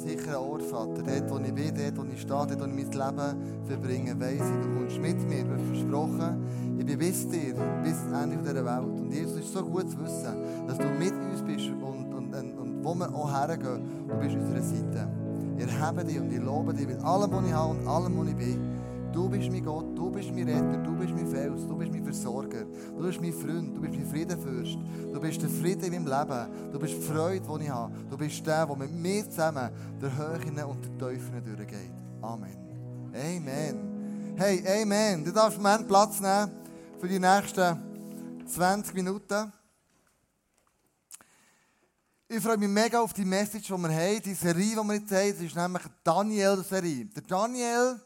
sicheren Ort, Vater. Dort, wo ich bin, dort, wo ich stehe, dort, wo ich mein Leben verbringe, weiss ich, du kommst mit mir. Du hast versprochen, ich bin bis dir, bis zum Ende dieser Welt. Und Jesus, es ist so gut zu wissen, dass du mit uns bist und, und, und, und wo wir auch hergehen, du bist an unserer Seite. Ich erhebe dich und ich lobe dich mit allem, was ich habe und allem, was ich bin. Du bist mein Gott, du bist mein Retter, du bist mein Fels, du bist mein Versorger, du bist mein Freund, du bist mein Friedenfürst, du bist der Frieden in meinem Leben, du bist die Freude, die ich habe, du bist der, der mit mir zusammen der Höhen und der Teufeln durchgeht. Amen. Amen. Hey, Amen. Du darfst einen Moment Platz nehmen für die nächsten 20 Minuten. Ich freue mich mega auf die Message, die wir haben, die Serie, die wir jetzt haben. Das ist nämlich Daniel-Serie. Der Daniel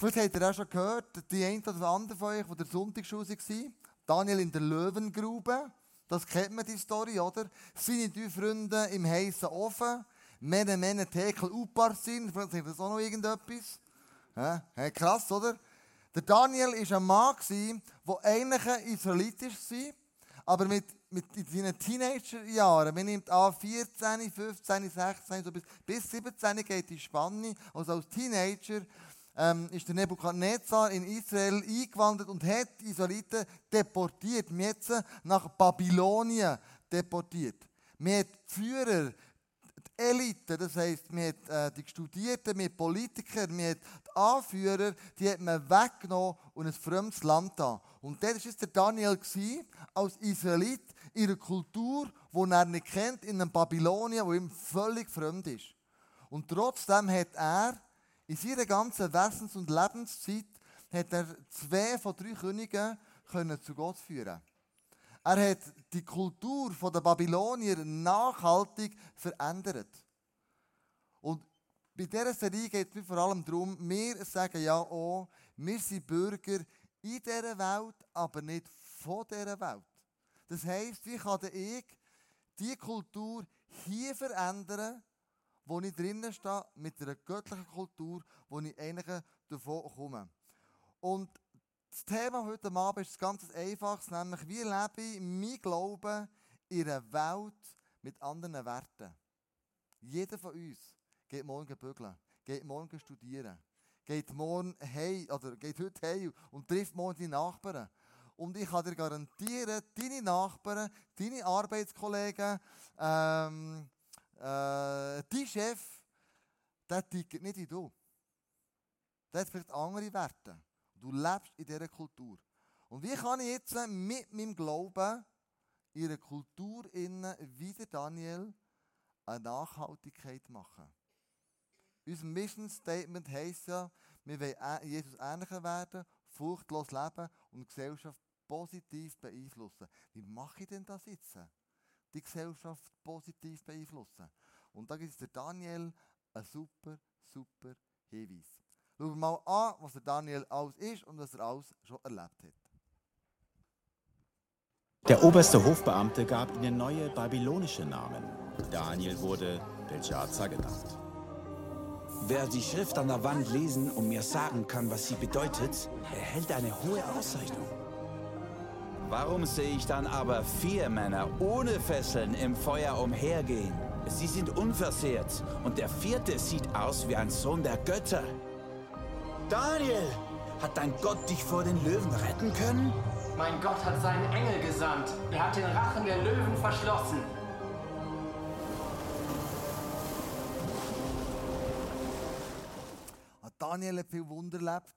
Vielleicht habt ihr auch schon gehört, die eine oder andere von euch, die der Sonntagsschule war, Daniel in der Löwengrube. Das kennt man, die Story, oder? Seine drei Freunde im heißen Ofen. Mene, Mene, Tekel, Upar sind. Vielleicht sagt das auch noch irgendetwas. Ja, krass, oder? Der Daniel war ein Mann, der eigentlich ein Israelitisch war, aber mit, mit seinen Teenagerjahren, man nimmt an 14, 15, 16, so bis, bis 17 geht die Spanne, also als Teenager, ähm, ist der Nebukadnezar in Israel eingewandert und hat die Israeliten deportiert. Jetzt nach Babylonien deportiert. Wir hat die Führer, die Elite, das heisst, wir hat äh, die Studierten, wir hat Politiker, wir hat die Anführer, die hat man weggenommen und ein fremdes Land da. Und das war der Daniel als Israelit, ihre Kultur, die er nicht kennt, in einem Babylonien, wo ihm völlig fremd ist. Und trotzdem hat er in seiner ganzen Wesens- und Lebenszeit hat er zwei von drei Königen können zu Gott führen. Er hat die Kultur der Babylonier nachhaltig verändert. Und bei dieser Serie geht es vor allem darum, wir sagen ja auch, wir sind Bürger in dieser Welt, aber nicht von dieser Welt. Das heisst, wie kann ich die Kultur hier verändern, wo ich drinnen stehe, mit einer göttlichen Kultur, wo ich eigentlich davon komme. Und das Thema heute Abend ist ganz einfach, nämlich wie lebe ich mein Glauben in einer Welt mit anderen Werten. Jeder von uns geht morgen bügeln, geht morgen studieren, geht morgen hey oder geht heute hey und trifft morgen die Nachbarn. Und ich kann dir garantieren, deine Nachbarn, deine Arbeitskollegen, ähm, äh, dein Chef, der tickt nicht wie du. Der hat vielleicht andere Werte. Du lebst in dieser Kultur. Und wie kann ich jetzt mit meinem Glauben in einer Kultur innen, wie der Daniel, eine Nachhaltigkeit machen? Unser Mission Statement heisst ja, wir wollen Jesus ähnlicher werden, furchtlos leben und Gesellschaft positiv beeinflussen. Wie mache ich denn das jetzt? Die Gesellschaft positiv beeinflussen. Und da gibt es der Daniel einen super, super Hinweis. Schauen wir mal an, was der Daniel alles ist und was er alles schon erlebt hat. Der oberste Hofbeamte gab ihnen neue babylonische Namen. Daniel wurde Belshazzar genannt. Wer die Schrift an der Wand lesen und mir sagen kann, was sie bedeutet, erhält eine hohe Auszeichnung. Warum sehe ich dann aber vier Männer ohne Fesseln im Feuer umhergehen? Sie sind unversehrt und der vierte sieht aus wie ein Sohn der Götter. Daniel, hat dein Gott dich vor den Löwen retten können? Mein Gott hat seinen Engel gesandt. Er hat den Rachen der Löwen verschlossen. Daniel hat viel Wunder erlebt,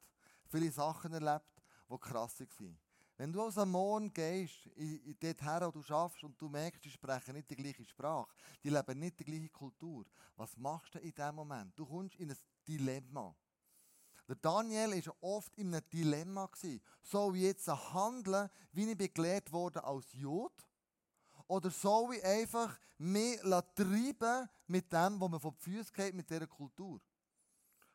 viele Sachen erlebt, die krass waren. Wenn du am Morgen gehst, in, in dort her, wo du schaffst und du merkst, die sprechen nicht die gleiche Sprache, die leben nicht die gleiche Kultur, was machst du in dem Moment? Du kommst in ein Dilemma. Der Daniel war oft in einem Dilemma. So wie jetzt handeln, wie ich begleitet wurde als Jod? Oder soll ich einfach mehr treiben mit dem, was man von den Füßen geht, mit dieser Kultur?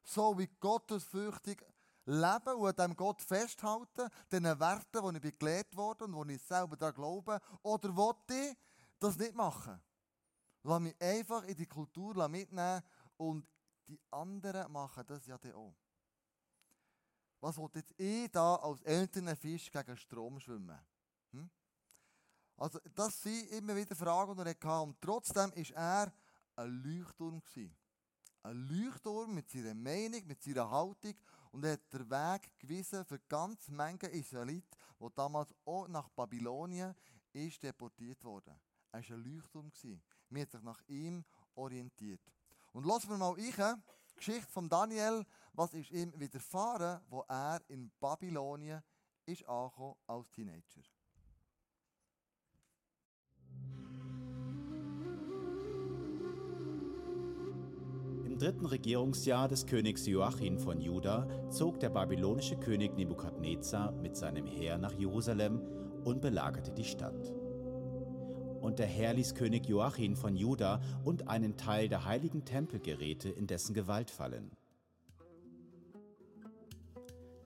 So wie gottesfürchtig leben und an diesem Gott festhalten, den Werten, die ich bin gelehrt wurde und wo ich selber daran glaube, oder wollte ich das nicht machen? Lass mich einfach in die Kultur mitnehmen und die anderen machen das ja dann auch. Was wollte jetzt ich da als Fisch gegen Strom schwimmen? Hm? Also, das sind immer wieder Fragen, die er hatte. Und trotzdem war er ein Leuchtturm. Gewesen. Ein Leuchtturm mit seiner Meinung, mit seiner Haltung und er hat den Weg gewiesen für ganz Menge Israeliten, die damals auch nach Babylonien ist deportiert wurden. Er war ein Leuchtturm. Man hat sich nach ihm orientiert. Und lassen wir mal rein, die Geschichte von Daniel, was ist ihm widerfahren, wo er in Babylonien ist angekommen als Teenager. Im dritten Regierungsjahr des Königs Joachim von Juda zog der babylonische König Nebukadnezar mit seinem Heer nach Jerusalem und belagerte die Stadt. Und der Herr ließ König Joachim von Juda und einen Teil der heiligen Tempelgeräte in dessen Gewalt fallen.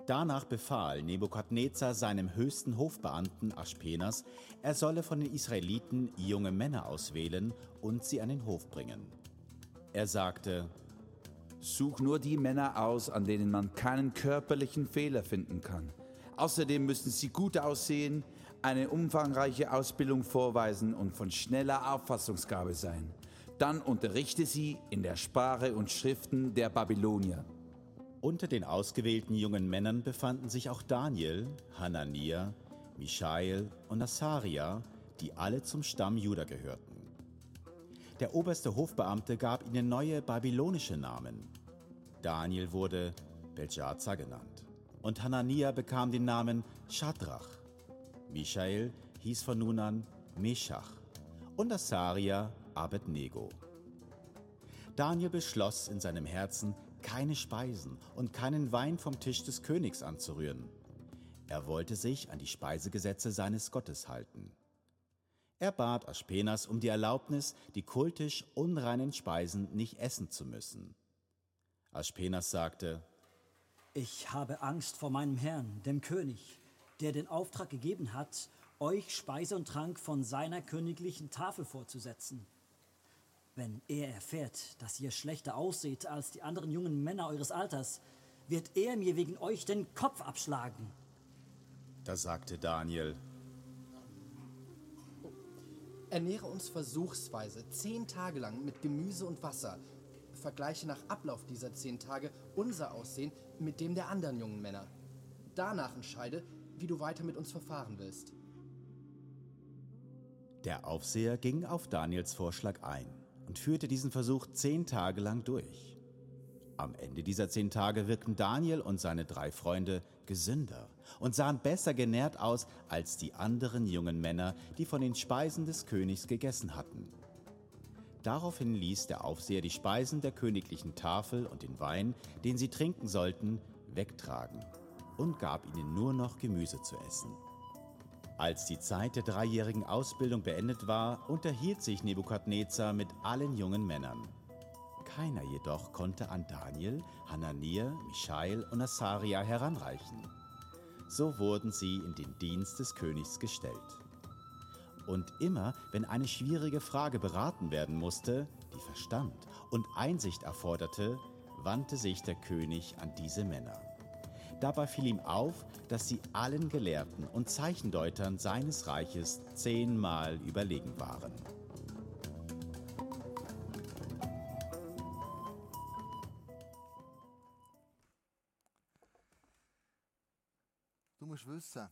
Danach befahl Nebukadnezar seinem höchsten Hofbeamten Aspenas, er solle von den Israeliten junge Männer auswählen und sie an den Hof bringen. Er sagte, Such nur die Männer aus, an denen man keinen körperlichen Fehler finden kann. Außerdem müssen sie gut aussehen, eine umfangreiche Ausbildung vorweisen und von schneller Auffassungsgabe sein. Dann unterrichte sie in der Sprache und Schriften der Babylonier. Unter den ausgewählten jungen Männern befanden sich auch Daniel, Hanania, Michael und Asaria, die alle zum Stamm Juda gehörten. Der oberste Hofbeamte gab ihnen neue babylonische Namen. Daniel wurde Belshazzar genannt und Hanania bekam den Namen Shadrach. Michael hieß von nun an Meshach und Asaria Abednego. Daniel beschloss in seinem Herzen, keine Speisen und keinen Wein vom Tisch des Königs anzurühren. Er wollte sich an die Speisegesetze seines Gottes halten. Er bat Aspenas um die Erlaubnis, die kultisch unreinen Speisen nicht essen zu müssen. Aspenas sagte, Ich habe Angst vor meinem Herrn, dem König, der den Auftrag gegeben hat, euch Speise und Trank von seiner königlichen Tafel vorzusetzen. Wenn er erfährt, dass ihr schlechter ausseht als die anderen jungen Männer eures Alters, wird er mir wegen euch den Kopf abschlagen. Da sagte Daniel, Ernähre uns versuchsweise zehn Tage lang mit Gemüse und Wasser. Vergleiche nach Ablauf dieser zehn Tage unser Aussehen mit dem der anderen jungen Männer. Danach entscheide, wie du weiter mit uns verfahren willst. Der Aufseher ging auf Daniels Vorschlag ein und führte diesen Versuch zehn Tage lang durch. Am Ende dieser zehn Tage wirkten Daniel und seine drei Freunde gesünder und sahen besser genährt aus als die anderen jungen Männer, die von den Speisen des Königs gegessen hatten. Daraufhin ließ der Aufseher die Speisen der königlichen Tafel und den Wein, den sie trinken sollten, wegtragen und gab ihnen nur noch Gemüse zu essen. Als die Zeit der dreijährigen Ausbildung beendet war, unterhielt sich Nebukadnezar mit allen jungen Männern. Keiner jedoch konnte an Daniel, Hanania, Michael und Asaria heranreichen. So wurden sie in den Dienst des Königs gestellt. Und immer, wenn eine schwierige Frage beraten werden musste, die Verstand und Einsicht erforderte, wandte sich der König an diese Männer. Dabei fiel ihm auf, dass sie allen Gelehrten und Zeichendeutern seines Reiches zehnmal überlegen waren. Wissen,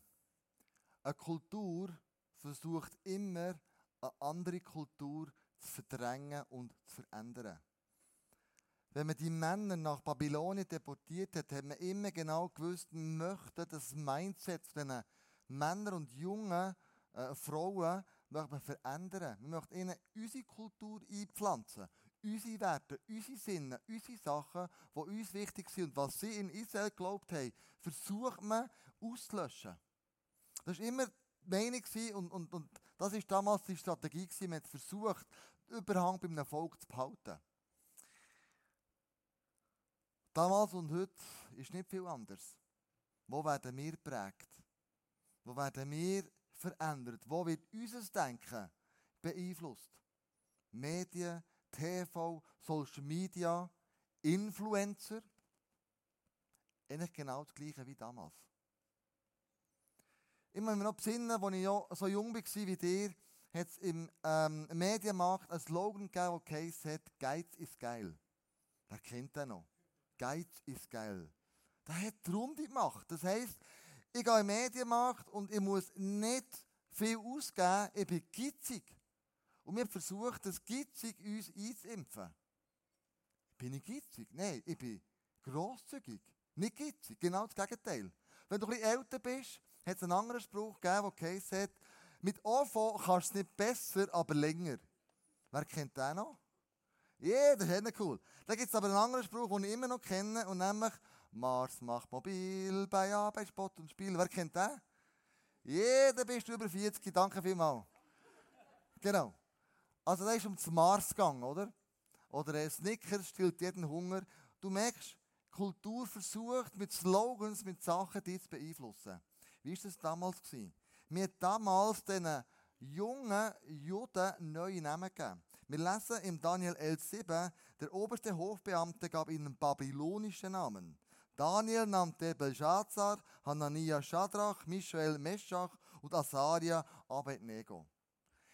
eine Kultur versucht immer, eine andere Kultur zu verdrängen und zu verändern. Wenn man die Männer nach Babylonien deportiert hat, hat man immer genau gewusst, möchte das Mindset von diesen Männern und jungen äh, Frauen man verändern. Man möchte ihnen unsere Kultur einpflanzen, unsere Werte, unsere Sinne, unsere Sachen, die uns wichtig sind und was sie in Israel geglaubt haben, versucht man auszulöschen. Das war immer die Meinung und, und, und das war damals die Strategie. Man hat versucht, Überhang bei einem Volk zu behalten. Damals und heute ist nicht viel anders. Wo werden wir geprägt? Wo werden wir verändert? Wo wird unser Denken beeinflusst? Medien, TV, Social Media, Influencer. Eigentlich genau das Gleiche wie damals. Ich muss mich noch besinnen, als ich so jung war wie dir, hat es im ähm, Medienmarkt einen Slogan gegeben, der heisst, Geiz ist geil. Wer kennt den noch? Geiz ist geil. Der hat die Runde gemacht. Das heisst, ich gehe den Medienmarkt und ich muss nicht viel ausgeben. Ich bin gitzig. Und wir versuchen, das gitzig uns einzuimpfen. Bin ich gitzig? Nein, ich bin grosszügig. Nicht gitzig. Genau das Gegenteil. Wenn du ein bisschen älter bist, hat es einen anderen Spruch gegeben, der geheißen hat, mit OV kannst du es nicht besser, aber länger. Wer kennt den noch? Ja, das ist nicht cool. Da gibt es aber einen anderen Spruch, den ich immer noch kenne, und nämlich Mars macht mobil, bei A, bei Spott und Spiel. Wer kennt den? Jeder bist du über 40, danke vielmals. Genau. Also da ist um das Mars gegangen, oder? Oder ein Snickers stillt jeden Hunger. Du merkst, Kultur versucht mit Slogans, mit Sachen dich zu beeinflussen. Wie war das damals? Gewesen? Wir haben damals diesen jungen Juden neue Namen gegeben. Wir lesen im Daniel 11,7, der oberste Hofbeamte gab ihnen babylonischen Namen. Daniel nannte Belshazzar, Hanania Shadrach, Michael Meschach und Asaria Abednego.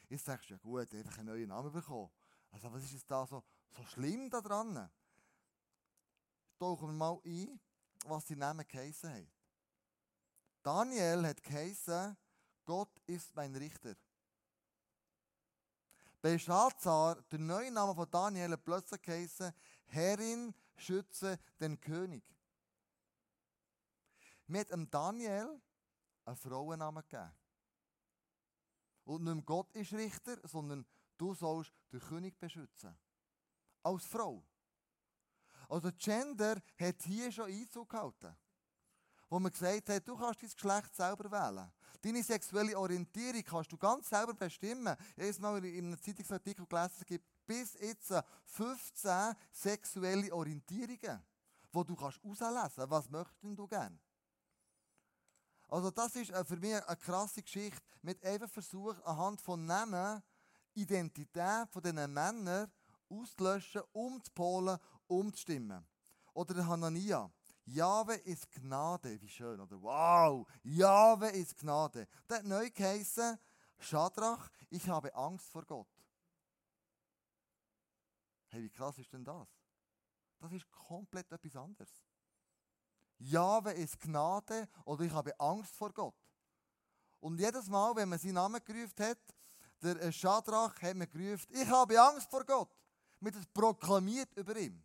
Jetzt sagst du, ja gut, einfach einen neuen Namen bekommen. Also was ist jetzt da so, so schlimm daran? Tauchen wir mal ein, was die Namen geheissen haben. Daniel hat geheissen, Gott ist mein Richter. Belshazzar, der neue Name von Daniel, hat plötzlich geheißen, Herrin, schütze den König. Haben dem Daniel einen Frauennamen gegeben. Und nicht Gott ist Richter, sondern du sollst den König beschützen. Als Frau. Also Gender hat hier schon Einzug gehalten. Wo man gesagt hat, du kannst dein Geschlecht selber wählen. Deine sexuelle Orientierung kannst du ganz selber bestimmen. Jedes Mal in einem Zeitungsartikel gelesen, es gibt bis jetzt 15 sexuelle Orientierungen, wo du kannst kannst, was möchtest du gerne. Also das ist für mich eine krasse Geschichte. Mit einfach versucht, anhand von Namen Identität von diesen Männern auszulöschen, umzupolen, umzustimmen. Oder der Hanania. Jahwe ist Gnade. Wie schön, oder? Wow! Jahwe ist Gnade. Der hat neu geheißen, Schadrach, ich habe Angst vor Gott. Hey, wie krass ist denn das? Das ist komplett etwas anderes. Jahwe ist Gnade oder ich habe Angst vor Gott. Und jedes Mal, wenn man seinen Namen gerufen hat, der Schadrach hat man gerufen, ich habe Angst vor Gott. Mit das proklamiert über ihm.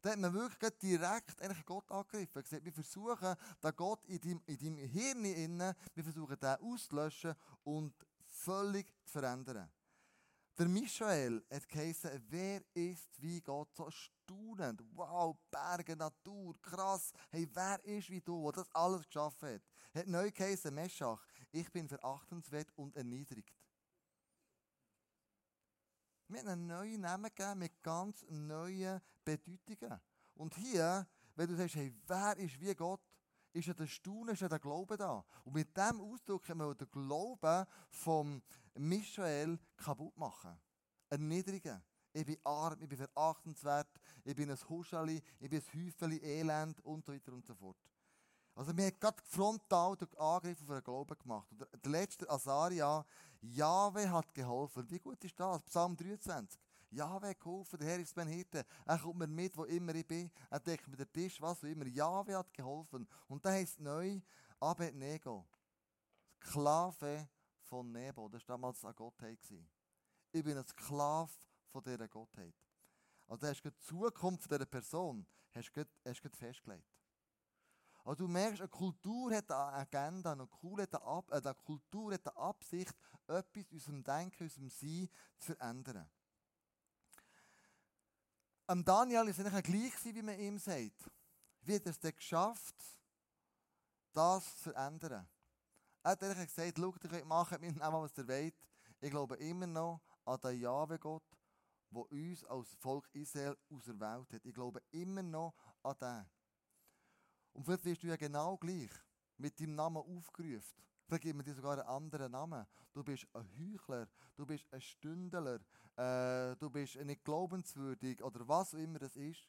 Da hat man wirklich direkt Gott angegriffen. Gesagt, wir versuchen, den Gott in deinem, in deinem Hirn innen, wir versuchen, den auszulöschen und völlig zu verändern. Der Michael hat geheißen, wer ist wie Gott? So staunend. Wow, Berge, Natur, krass. Hey, wer ist wie du, der das alles geschaffen hat? Hat neu geheißen, Meschach, ich bin verachtenswert und erniedrigt. Wir haben einen neuen Namen gegeben mit ganz neuen Bedeutungen. Und hier, wenn du sagst, hey, wer ist wie Gott, ist ja der Staunen, ist ja der Glaube da. Und mit diesem Ausdruck können wir den Glauben von Michael kaputt machen. Erniedrigen. Ich bin arm, ich bin verachtenswert, ich bin ein Huscheli, ich bin ein Häufeli Elend und so weiter und so fort. Also wir haben gerade frontal den Angriff auf den Glauben gemacht. Und der letzte Asaria, Jahwe hat geholfen. Wie gut ist das? Psalm 23. Jahwe hat geholfen, der Herr ist mein Hirte. Er kommt mir mit, wo immer ich bin. Er deckt mir den Tisch, was auch immer. Jahwe hat geholfen. Und da heißt neu Abednego. Sklave von Nebo. Das war damals eine Gottheit. Ich bin ein Sklave von dieser Gottheit. Also hast du die Zukunft dieser Person hast du, hast du festgelegt. Also du merkst, eine Kultur hat eine Agenda, eine äh, Kultur hat eine Absicht, etwas in unserem Denken, in unserem Sein zu verändern. Am Daniel ist es eigentlich gleich, wie man ihm sagt. Wie hat er es denn geschafft, das zu verändern? Er hat gesagt, schau, ihr könnt machen mit dem was ihr wollt. Ich glaube immer noch an den Jahwe-Gott, der uns als Volk Israel auserwählt hat. Ich glaube immer noch an den. Und vielleicht wirst du ja genau gleich mit deinem Namen aufgerufen. Vielleicht gibt man dir sogar einen anderen Namen. Du bist ein Heuchler, du bist ein Stündler, äh, du bist nicht glaubenswürdig oder was auch immer es ist.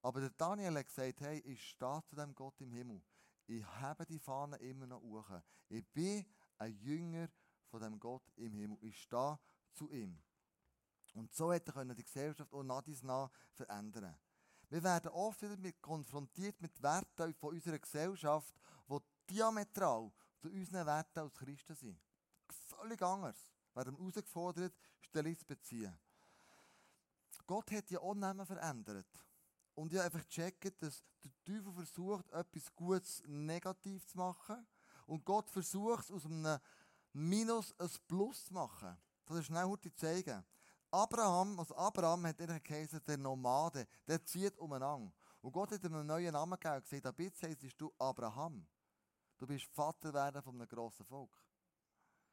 Aber der Daniel hat gesagt, hey, ich stehe zu dem Gott im Himmel. Ich habe die Fahne immer noch hoch. Ich bin ein Jünger von dem Gott im Himmel. Ich stehe zu ihm. Und so hätte er die Gesellschaft auch nach dies nach verändern Wir werden oft wieder mit, konfrontiert mit Werten von unserer Gesellschaft, die diametral zu unseren Werten als Christen sind. Völlig anders. Wir werden herausgefordert, Stellung zu beziehen. Gott hat ja auch Namen verändert. Und ich habe einfach gecheckt, dass der Teufel versucht, etwas Gutes negativ zu machen. Und Gott versucht, aus einem Minus ein Plus zu machen. Das ist schnell heute zeigen. Abraham, also Abraham hat eigentlich geheißen, der Nomade, der zieht umeinander. Und Gott hat ihm einen neuen Namen gegeben und gesagt, ab jetzt heisst du Abraham. Du bist Vater werden von einem grossen Volk.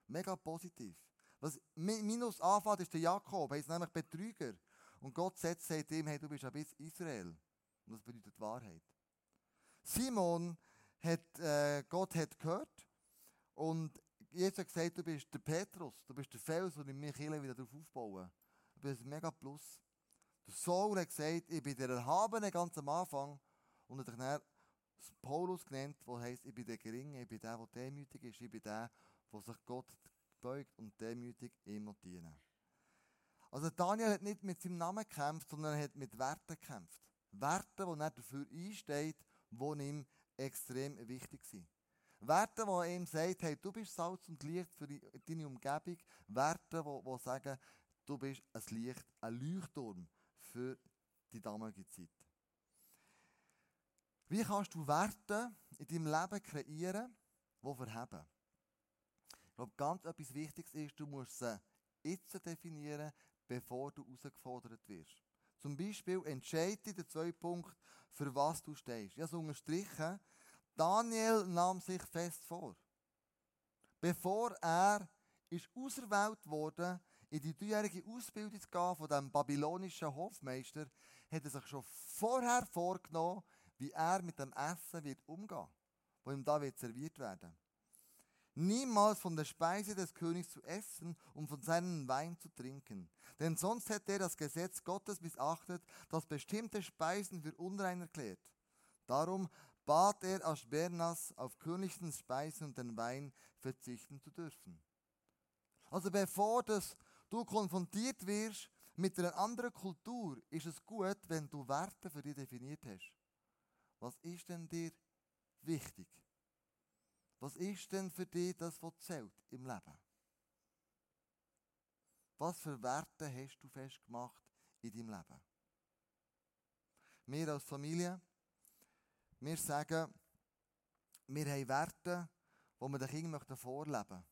Mega positiv. Was minus anfängt, ist der Jakob, heisst nämlich Betrüger. Und Gott sagt ihm, hey, du bist ab jetzt Israel. Und das bedeutet Wahrheit. Simon hat, äh, Gott hat gehört und Jesus hat gesagt, du bist der Petrus, du bist der Fels, und ich mich wieder darauf aufbauen. Du bist ein mega Plus. Der Saul hat gesagt, ich bin der Erhabene ganz am Anfang und hat dann Paulus genannt, der heisst, ich bin der Geringe, ich bin der, der demütig ist, ich bin der, der sich Gott beugt und demütig ihm dienen. Also Daniel hat nicht mit seinem Namen gekämpft, sondern er hat mit Werten gekämpft. Werte, die er dafür einsteht, die ihm extrem wichtig sind. Werte, die ihm sagen, hey, du bist Salz und Licht für deine Umgebung. Werte, die, die sagen, du bist ein Licht, ein Leuchtturm für die damalige Zeit. Wie kannst du Werte in deinem Leben kreieren, die verheben? Ich glaube, ganz etwas Wichtiges ist, du musst sie jetzt definieren, bevor du herausgefordert wirst. Zum Beispiel entscheide den zwei Punkte, für was du stehst. Habe es unterstrichen. Daniel nahm sich fest vor. Bevor er ist auserwählt wurde, in die dreijährige Ausbildung zu gehen von dem babylonischen Hofmeister, hat er sich schon vorher vorgenommen, wie er mit dem Essen wird umgehen, wo ihm da wird serviert werden niemals von der Speise des Königs zu essen und von seinem Wein zu trinken. Denn sonst hätte er das Gesetz Gottes missachtet, das bestimmte Speisen für unrein erklärt. Darum bat er Aschbernas, auf königlichen Speisen und den Wein verzichten zu dürfen. Also bevor das du konfrontiert wirst mit einer anderen Kultur, ist es gut, wenn du Werte für dich definiert hast. Was ist denn dir wichtig? Was ist denn für dich das, was zählt im Leben? Was für Werte hast du festgemacht in deinem Leben? Wir als Familie, wir sagen, wir haben Werte, die wir den Kindern vorleben möchten.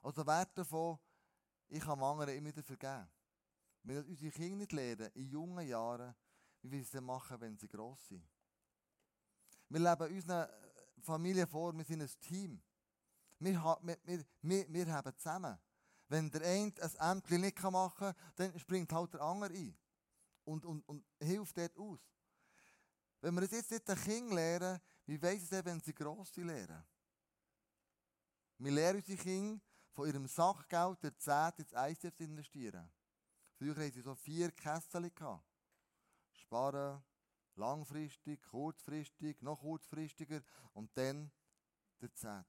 Also Werte von, ich kann anderen immer wieder vergeben. Wenn unsere Kinder nicht lernen, in jungen Jahren, wie wir es machen, wenn sie gross sind. Wir leben unseren Familie vor, wir sind ein Team. Wir, wir, wir, wir haben zusammen. Wenn der eine ein Ämtchen nicht machen kann, dann springt halt der andere ein und, und, und hilft dort aus. Wenn wir jetzt nicht den Kindern lehren, wie weiss es wenn sie gross sind, lernen? Wir lernen unsere Kinder, von ihrem Sachgeld der 10 ins ICF zu investieren. Früher hatten sie so vier Kessel. Sparen, Langfristig, kurzfristig, noch kurzfristiger und dann der Zehnt.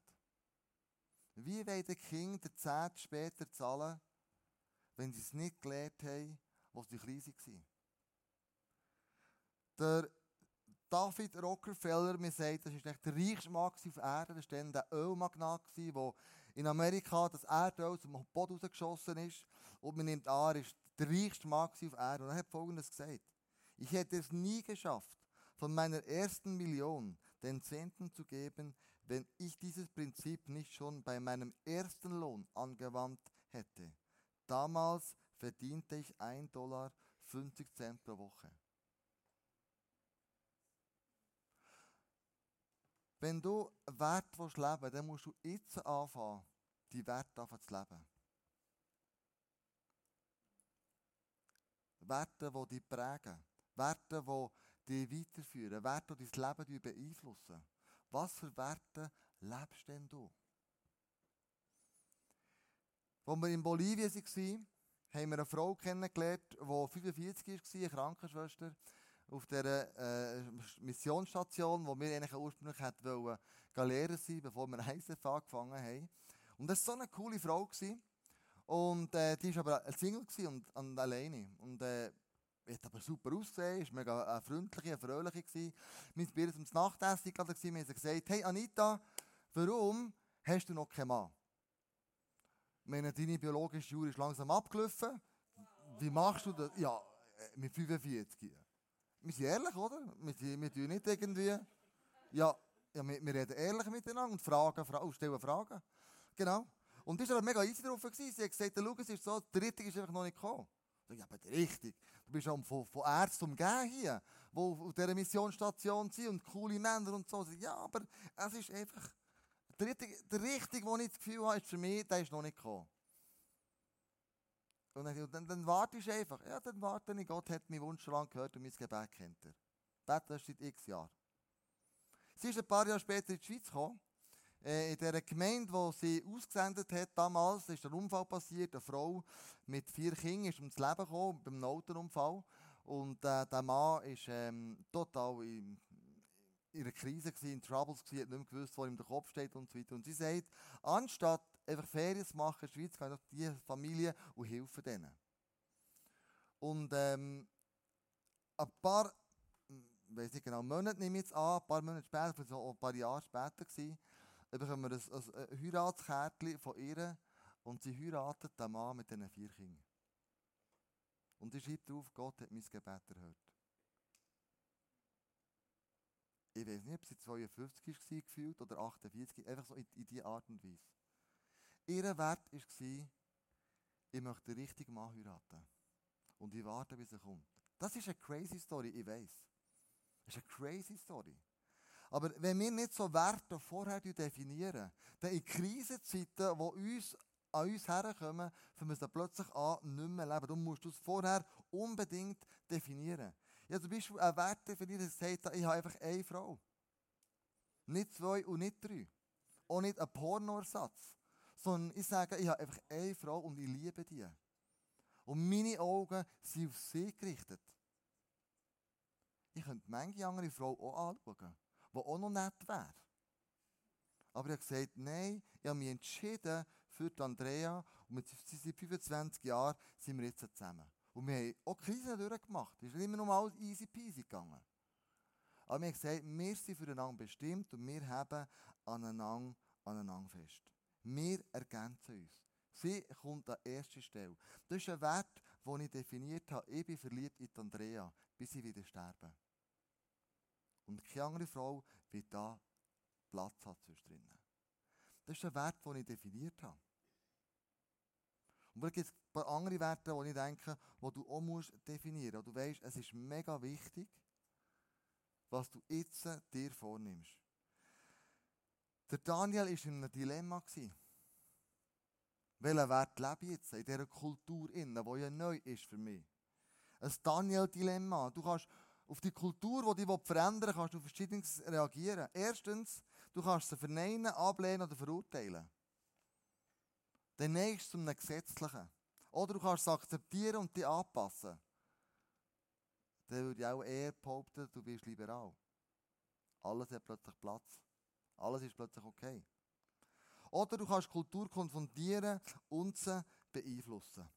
Wie wollen die Kinder den Zehnt später zahlen, wenn sie es nicht gelernt haben, als sie klein waren? Der David Rockefeller, mir sagt, das nicht der reichste Mann auf Erden, das war der Ölmagnat, der in Amerika das Erdöl zum Boden rausgeschossen ist. Und man nimmt an, er ist der reichste Mann auf Erden. Und er hat Folgendes gesagt. Ich hätte es nie geschafft, von meiner ersten Million den Zehnten zu geben, wenn ich dieses Prinzip nicht schon bei meinem ersten Lohn angewandt hätte. Damals verdiente ich 1 Dollar 50 Cent pro Woche. Wenn du Wert willst leben dann musst du jetzt anfangen, die Werte zu leben. Werte, die dich prägen. Werte, die dich weiterführen. Werte, die dein Leben beeinflussen. Was für Werte lebst denn du? Als wir in Bolivien waren, haben wir eine Frau kennengelernt, die 45 war, eine Krankenschwester, auf dieser äh, Missionsstation, wo wir eigentlich ursprünglich hätten wollen, lehren sein, bevor wir ISF angefangen haben. Und das war so eine coole Frau. Und äh, die war aber Single und, und alleine. Und äh, hat aber super ausgesehen, ist mega äh, freundlich, fröhlich gewesen. Wir waren bei ihr zum Nachtessen gerade. Wir haben gesagt, hey Anita, warum hast du noch keinen Mann? Meine, deine biologische Uhr ist langsam abgelaufen. Wie machst du das? Ja, äh, mit 45. Wir sind ehrlich, oder? Wir, wir tun nicht irgendwie... Ja, ja wir, wir reden ehrlich miteinander und fragen, fra stellen Fragen. Genau. Und die war mega easy drauf. Sie hat gesagt, schau, es ist so, der Richtige ist einfach noch nicht gekommen. Ja, aber der Richtige. Du bist schon von, von Ärzten umgeben hier, die auf dieser Missionsstation sind und coole Männer und so. Ja, aber es ist einfach... Der Richtige, der Richtige, den ich das Gefühl habe, ist für mich, der ist noch nicht gekommen. Und dann, dann, dann wartest einfach. Ja, dann warte ich. Gott hat meinen Wunsch schon lange gehört und mein Gebet kennt er. Beten seit x Jahren. Sie ist ein paar Jahre später in die Schweiz gekommen. Äh, in der Gemeinde, wo sie ausgesendet hat damals, ist ein Unfall passiert. Eine Frau mit vier Kindern ist ums Leben gekommen beim Autounfall. Und äh, der Mann war ähm, total in, in einer Krise, in Troubles, hat nicht mehr gewusst, wo ihm der Kopf steht und so weiter. Und sie sagt, anstatt einfach Ferien zu machen in der Schweiz, gehe ich diese Familie und helfe denen. Und ähm, ein paar, weiß nicht genau, Monate nehme ich jetzt an, ein paar Monate später, vielleicht so ein paar Jahre später gewesen, bekommen wir ein, ein Heiratskärtchen von ihr und sie heiratet den Mann mit diesen vier Kindern. Und sie schreibt drauf, Gott hat mein Gebet erhört. Ich weiß nicht, ob sie 52 war gefühlt oder 48, einfach so in, in diese Art und Weise. Ihr Wert war, ich möchte den richtigen Mann heiraten. Und ich warte, bis er kommt. Das ist eine crazy Story, ich weiß. Das ist eine crazy Story. Aber wenn wir nicht so Werte vorher definieren, dann in Krisenzeiten, wo uns an uns herkommen, für wir dann plötzlich an nicht mehr leben. Darum musst du es vorher unbedingt definieren. Ja, zum Beispiel einen Wert definiert, der sagt, ich habe einfach eine Frau. Nicht zwei und nicht drei. Auch nicht ein Pornoersatz. Sondern ich sage, ich habe einfach eine Frau und ich liebe die. Und meine Augen sind auf sie gerichtet. Ich könnte manche andere Frau auch anschauen, die auch noch nett wäre. Aber ich habe gesagt, nein, ich habe mich entschieden für Andrea und mit seit 25 Jahren sind wir jetzt zusammen. Und wir haben auch Krisen durchgemacht. Es ist immer nur alles easy peasy gegangen. Aber wir haben gesagt, wir sind füreinander bestimmt und wir haben aneinander, aneinander fest. Wir ergänzen uns. Sie kommt an erster Stelle. Das ist ein Wert, den ich definiert habe. Ich bin verliebt in Andrea, bis sie wieder sterben. Und keine andere Frau wird da Platz hat zwischen drinnen. Das ist ein Wert, den ich definiert habe. Und dann gibt es ein paar andere Werte, die ich denke, die du auch musst definieren musst. Du weißt, es ist mega wichtig, was du jetzt dir vornimmst. Der Daniel war in einem Dilemma. Welchen Wert lebe ich jetzt in dieser Kultur, die ja neu ist für mich? Ein Daniel-Dilemma. Du kannst auf die Kultur, die dich verändern will, kannst du verschiedenes reagieren. Erstens, du kannst sie verneinen, ablehnen oder verurteilen. Dann nächst zu einem Gesetzlichen. Oder du kannst es akzeptieren und dich anpassen. Dann würde ich auch eher behaupten, du bist liberal. Alles hat plötzlich Platz. Alles ist plötzlich okay. Oder du kannst Kultur konfrontieren und sie beeinflussen.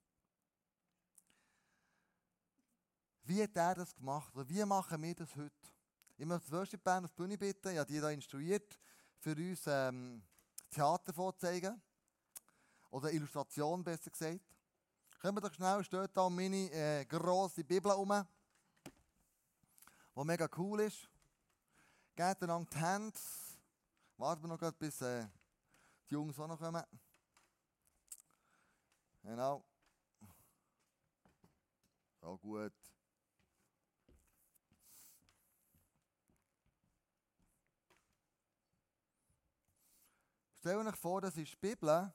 Wie hat er das gemacht? Oder wie machen wir das heute? Ich möchte das Worship Band auf die Bühne bitten. Ich habe die hier instruiert, für uns ähm, Theater vorzeigen. Oder Illustration, besser gesagt. Kommen wir doch schnell, steht da meine äh, grosse Bibel rum, die mega cool ist. Geht einander die Hände. Warten wir noch gerade, bis äh, die Jungs auch noch kommen. Genau. So gut. Stell euch vor, das ist die Bibel.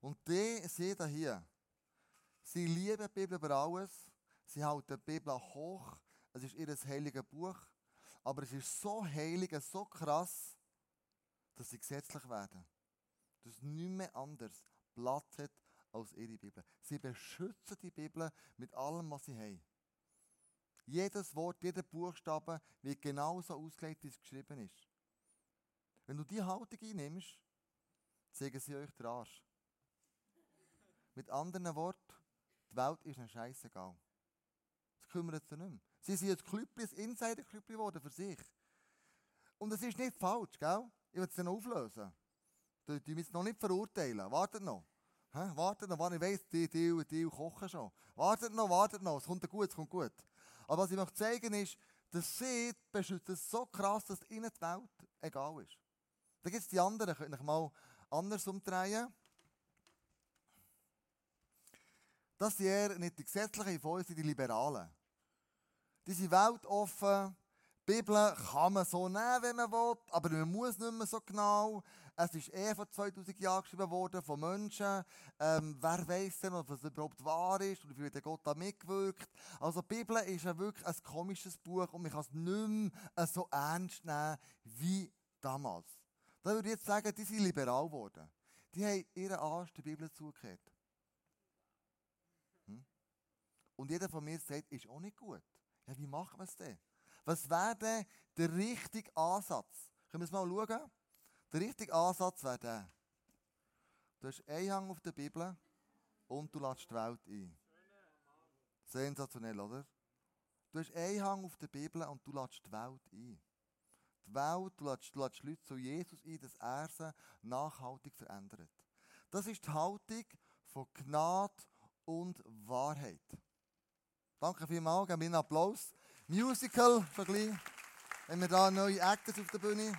Und die ihr hier. Sie lieben die Bibel über alles. Sie halten die Bibel hoch. Es ist ihr heiliges Buch. Aber es ist so heilig, so krass, dass sie gesetzlich werden. Dass nicht mehr anders Platz hat als ihre Bibel. Sie beschützen die Bibel mit allem, was sie haben. Jedes Wort, jeder Buchstabe wird genauso ausgelegt, wie es geschrieben ist. Wenn du diese Haltung einnimmst, zeigen sie euch den Arsch. Mit anderen Worten, die Welt ist ein scheißegal. kümmert sie nicht mehr. Sie sind jetzt Klüppli, ein Insider-Klüppli geworden für sich. Und es ist nicht falsch, gell? Ich will es dann auflösen. Die, die müssen noch nicht verurteilen. Wartet noch. Hä? Wartet noch, wann ich weiss, die, die, die kochen schon. Wartet noch, wartet noch. Es kommt gut, es kommt gut. Aber was ich möchte zeigen ist, dass sie beschützen so krass, dass ihnen die Welt egal ist. Dann gibt es die anderen, könnt ihr mal anders umdrehen. Das sind eher nicht die gesetzlichen von uns, sind die Liberalen. Die sind weltoffen. Die Bibel kann man so nehmen, wenn man will, aber man muss nicht mehr so genau. Es ist eh vor 2000 Jahren geschrieben worden von Menschen. Ähm, wer weiß denn, ob es überhaupt wahr ist und wie der Gott da mitgewirkt. Also die Bibel ist ja wirklich ein komisches Buch und man kann es nicht mehr so ernst nehmen wie damals. Da würde ich jetzt sagen, die sind liberal geworden. Die haben ihren Arsch der Bibel zugehört. Hm? Und jeder von mir sagt, ist auch nicht gut. Ja, wie machen wir es denn? Was wäre denn der richtige Ansatz? Können wir es mal schauen? Der richtige Ansatz wäre der. Du hast einen Hang auf der Bibel und du lädst die Welt ein. Sensationell, oder? Du hast einen Hang auf der Bibel und du lädst die Welt ein. Die Welt, du lädst, du lädst Leute zu Jesus ein, dass er sie nachhaltig verändert. Das ist die Haltung von Gnade und Wahrheit. Danke vielmals, geben wir einen Applaus. Musical, Vergleich. Wenn wir da neue Actors auf der Bühne.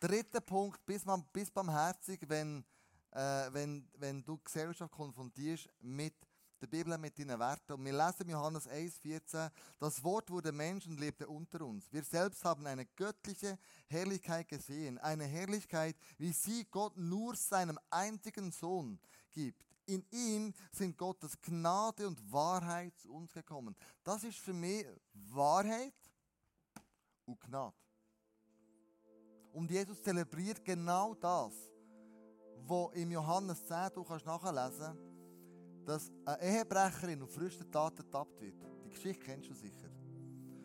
Dritter Punkt, bis, man, bis barmherzig, wenn, äh, wenn, wenn du Gesellschaft konfrontierst mit der Bibel, mit deinen Werten. Und wir lesen in Johannes 1,14, das Wort wurde Mensch und lebte unter uns. Wir selbst haben eine göttliche Herrlichkeit gesehen. Eine Herrlichkeit, wie sie Gott nur seinem einzigen Sohn gibt. In ihm sind Gottes Gnade und Wahrheit zu uns gekommen. Das ist für mich Wahrheit und Gnade. Und Jesus zelebriert genau das, wo im Johannes 10 du kannst nachlesen dass eine Ehebrecherin auf frühesten Tat ertappt wird. Die Geschichte kennst du sicher.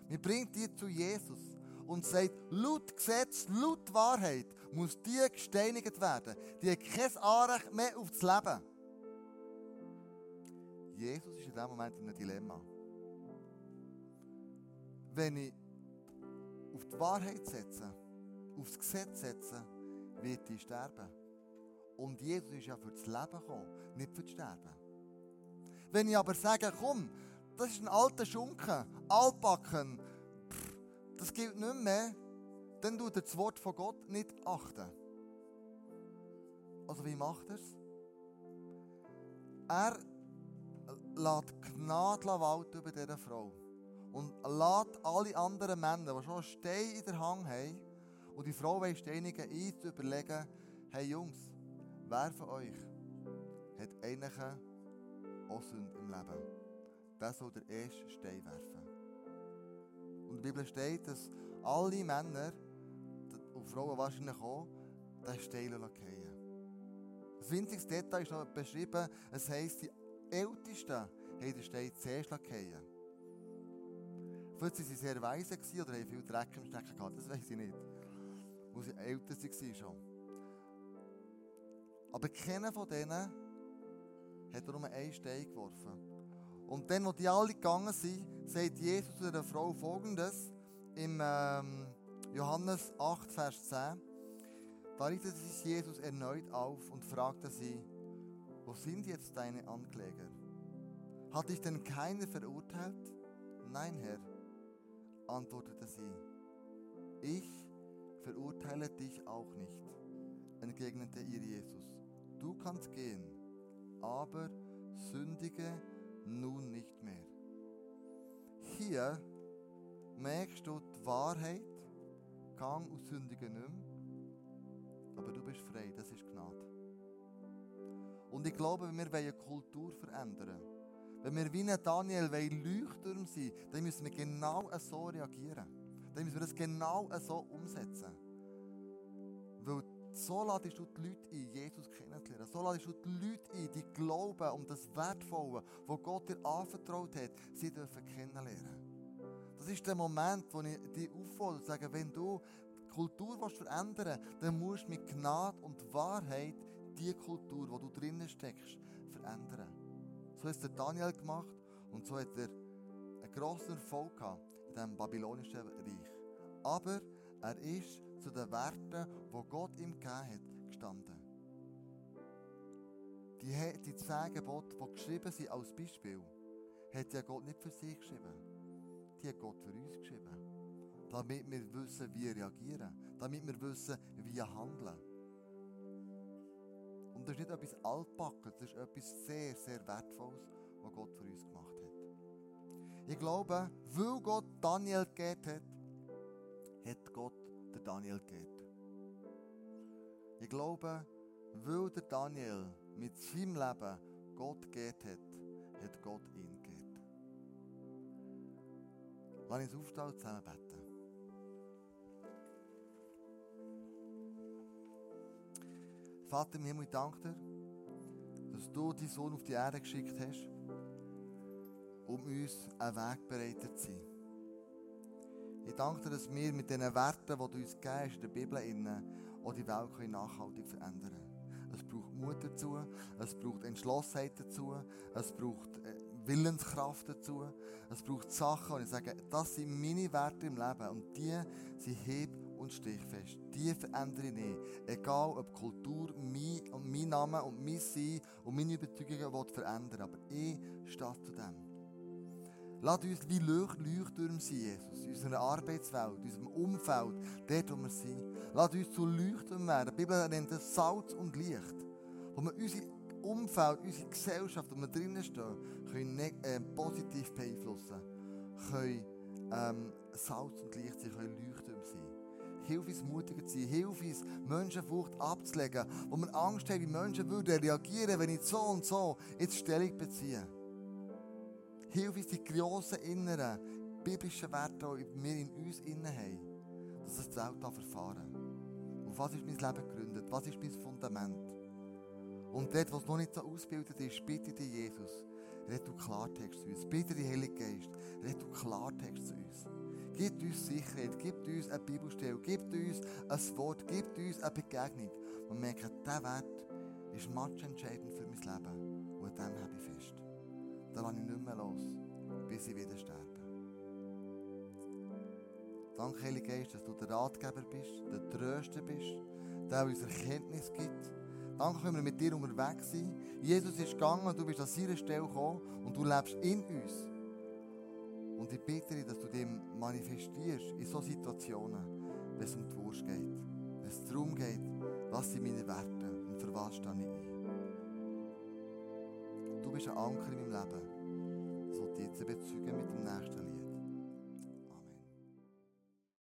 Wir bringt die zu Jesus und sagt, laut Gesetz, laut Wahrheit muss die gesteinigt werden. Die hat kein Anrecht mehr auf das Leben. Jesus ist in diesem Moment in einem Dilemma. Wenn ich auf die Wahrheit setze, aufs Gesetz setze, wird ich sterben. Und Jesus ist ja für das Leben gekommen, nicht für das Sterben. Wenn ich aber sage, komm, das ist ein alter Schunken, altbacken, pff, das gilt nicht mehr, dann tut er das Wort von Gott nicht achten. Also wie macht er es? Er lässt Gnade walten über diese Frau. Und lässt alle anderen Männer, die schon einen Stein in der Hand haben, und die Frau will steinigen, ein zu überlegen, hey Jungs, wer von euch hat eigentlich auch Sünde im Leben? Der soll der erste Stein werfen. Und in der Bibel steht, dass alle Männer und Frauen wahrscheinlich auch, den Stein fallen Das winzigste Detail ist noch beschrieben, es heisst, die Ältesten haben den Stein zuerst fallen Vielleicht waren sie sehr weise oder haben viel Dreck im Stecken gehabt, das weiß ich nicht wo sie älter waren schon. Aber keiner von denen hat nur einen Stein geworfen. Und dann, als die alle gegangen sind, sagt Jesus zu der Frau folgendes im ähm, Johannes 8, Vers 10. Da richtete sich Jesus erneut auf und fragte sie, wo sind jetzt deine Ankläger? Hat dich denn keiner verurteilt? Nein, Herr, antwortete sie. Ich verurteile dich auch nicht, entgegnete ihr Jesus. Du kannst gehen, aber sündige nun nicht mehr. Hier merkst du die Wahrheit, gang und sündige nicht mehr, aber du bist frei, das ist Gnade. Und ich glaube, wenn wir eine Kultur verändern wenn wir wie Daniel Leuchtturm sein wollen, dann müssen wir genau so reagieren dann müssen wir das genau so umsetzen. So ladest du die Leute ein, Jesus kennenzulernen. So ladest du die Leute ein, die glauben um das Wertvolle, was Gott dir anvertraut hat, sie dürfen kennenlernen. Das ist der Moment, wo ich dich auffordere und sage, wenn du die Kultur verändern willst, dann musst du mit Gnade und Wahrheit die Kultur, wo du drinnen steckst, verändern. So hat es der Daniel gemacht Und so hat er einen grossen Erfolg gehabt in diesem babylonischen Reich. Aber er ist zu den Werten, die Gott ihm gegeben hat, gestanden. Die, die zehn Gebote, die geschrieben sind als Beispiel, hat ja Gott nicht für sich geschrieben. Die hat Gott für uns geschrieben. Damit wir wissen, wie reagieren. Damit wir wissen, wie handeln. Und das ist nicht etwas Altbackenes, das ist etwas sehr, sehr Wertvolles, was Gott für uns gemacht hat. Ich glaube, weil Gott Daniel gegeben hat, hat Gott der Daniel gegeben. Ich glaube, weil der Daniel mit seinem Leben Gott gegeben hat, hat Gott ihn gegeben. Lass uns aufstehen und zusammen beten. Vater im Himmel, ich danke dir, dass du deinen Sohn auf die Erde geschickt hast, um uns einen Weg bereitet zu sein. Ich danke dir, dass wir mit den Werten, die du uns hast, in der Bibel, auch die Welt nachhaltig verändern können. Es braucht Mut dazu, es braucht Entschlossenheit dazu, es braucht äh, Willenskraft dazu, es braucht Sachen, und ich sage, das sind meine Werte im Leben und die sind heb- und stichfest. Die verändere ich nicht. Egal, ob Kultur mein, und mein Name und mein Sein und meine Überzeugungen verändern aber ich stehe zu dem. Lass uns wie Leuchttürme sein, Jesus, in unserer Arbeitswelt, in unserem Umfeld, dort, wo wir sind. Lass uns zu Leuchttürmen werden. Die Bibel nennt es Salz und Licht. Wo wir unser Umfeld, unsere Gesellschaft, wo wir drinnen stehen, können äh, positiv beeinflussen. Können ähm, Salz und Licht sein, können Leuchttürme sein. Hilf uns mutiger zu sein. Hilf uns, Menschenfurcht abzulegen. Wo wir Angst haben, wie Menschen würden reagieren, wenn ich so und so jetzt Stellung beziehe. Hilf uns, die grossen inneren biblischen Werte, die wir in uns innen haben, dass es die Welt verfahren Auf was ist mein Leben gegründet? Was ist mein Fundament? Und dort, wo es noch nicht so ausgebildet ist, bitte dich, Jesus, red du Klartext zu uns. Bitte dich, Heilige Geist, red du Klartext zu uns. Gib uns Sicherheit, gib uns eine Bibelstelle, gib uns ein Wort, gib uns eine Begegnung. Und merken, dieser Wert ist entscheidend für mein Leben. Und an dem habe ich. Da lasse ich nicht mehr los, bis ich wieder sterbe. Danke, Heilige Geist, dass du der Ratgeber bist, der Tröster bist, der uns Erkenntnis gibt. Danke, können wir mit dir unterwegs sein. Jesus ist gegangen, du bist an seiner Stelle gekommen und du lebst in uns. Und ich bitte dich, dass du dem manifestierst in solchen Situationen, wenn es um die Wurst geht. Wenn es darum geht, was sind meine Werte und für was stehe ich bist ein Anker in meinem Leben. Das wollte ich jetzt bezeugen mit dem nächsten Lied.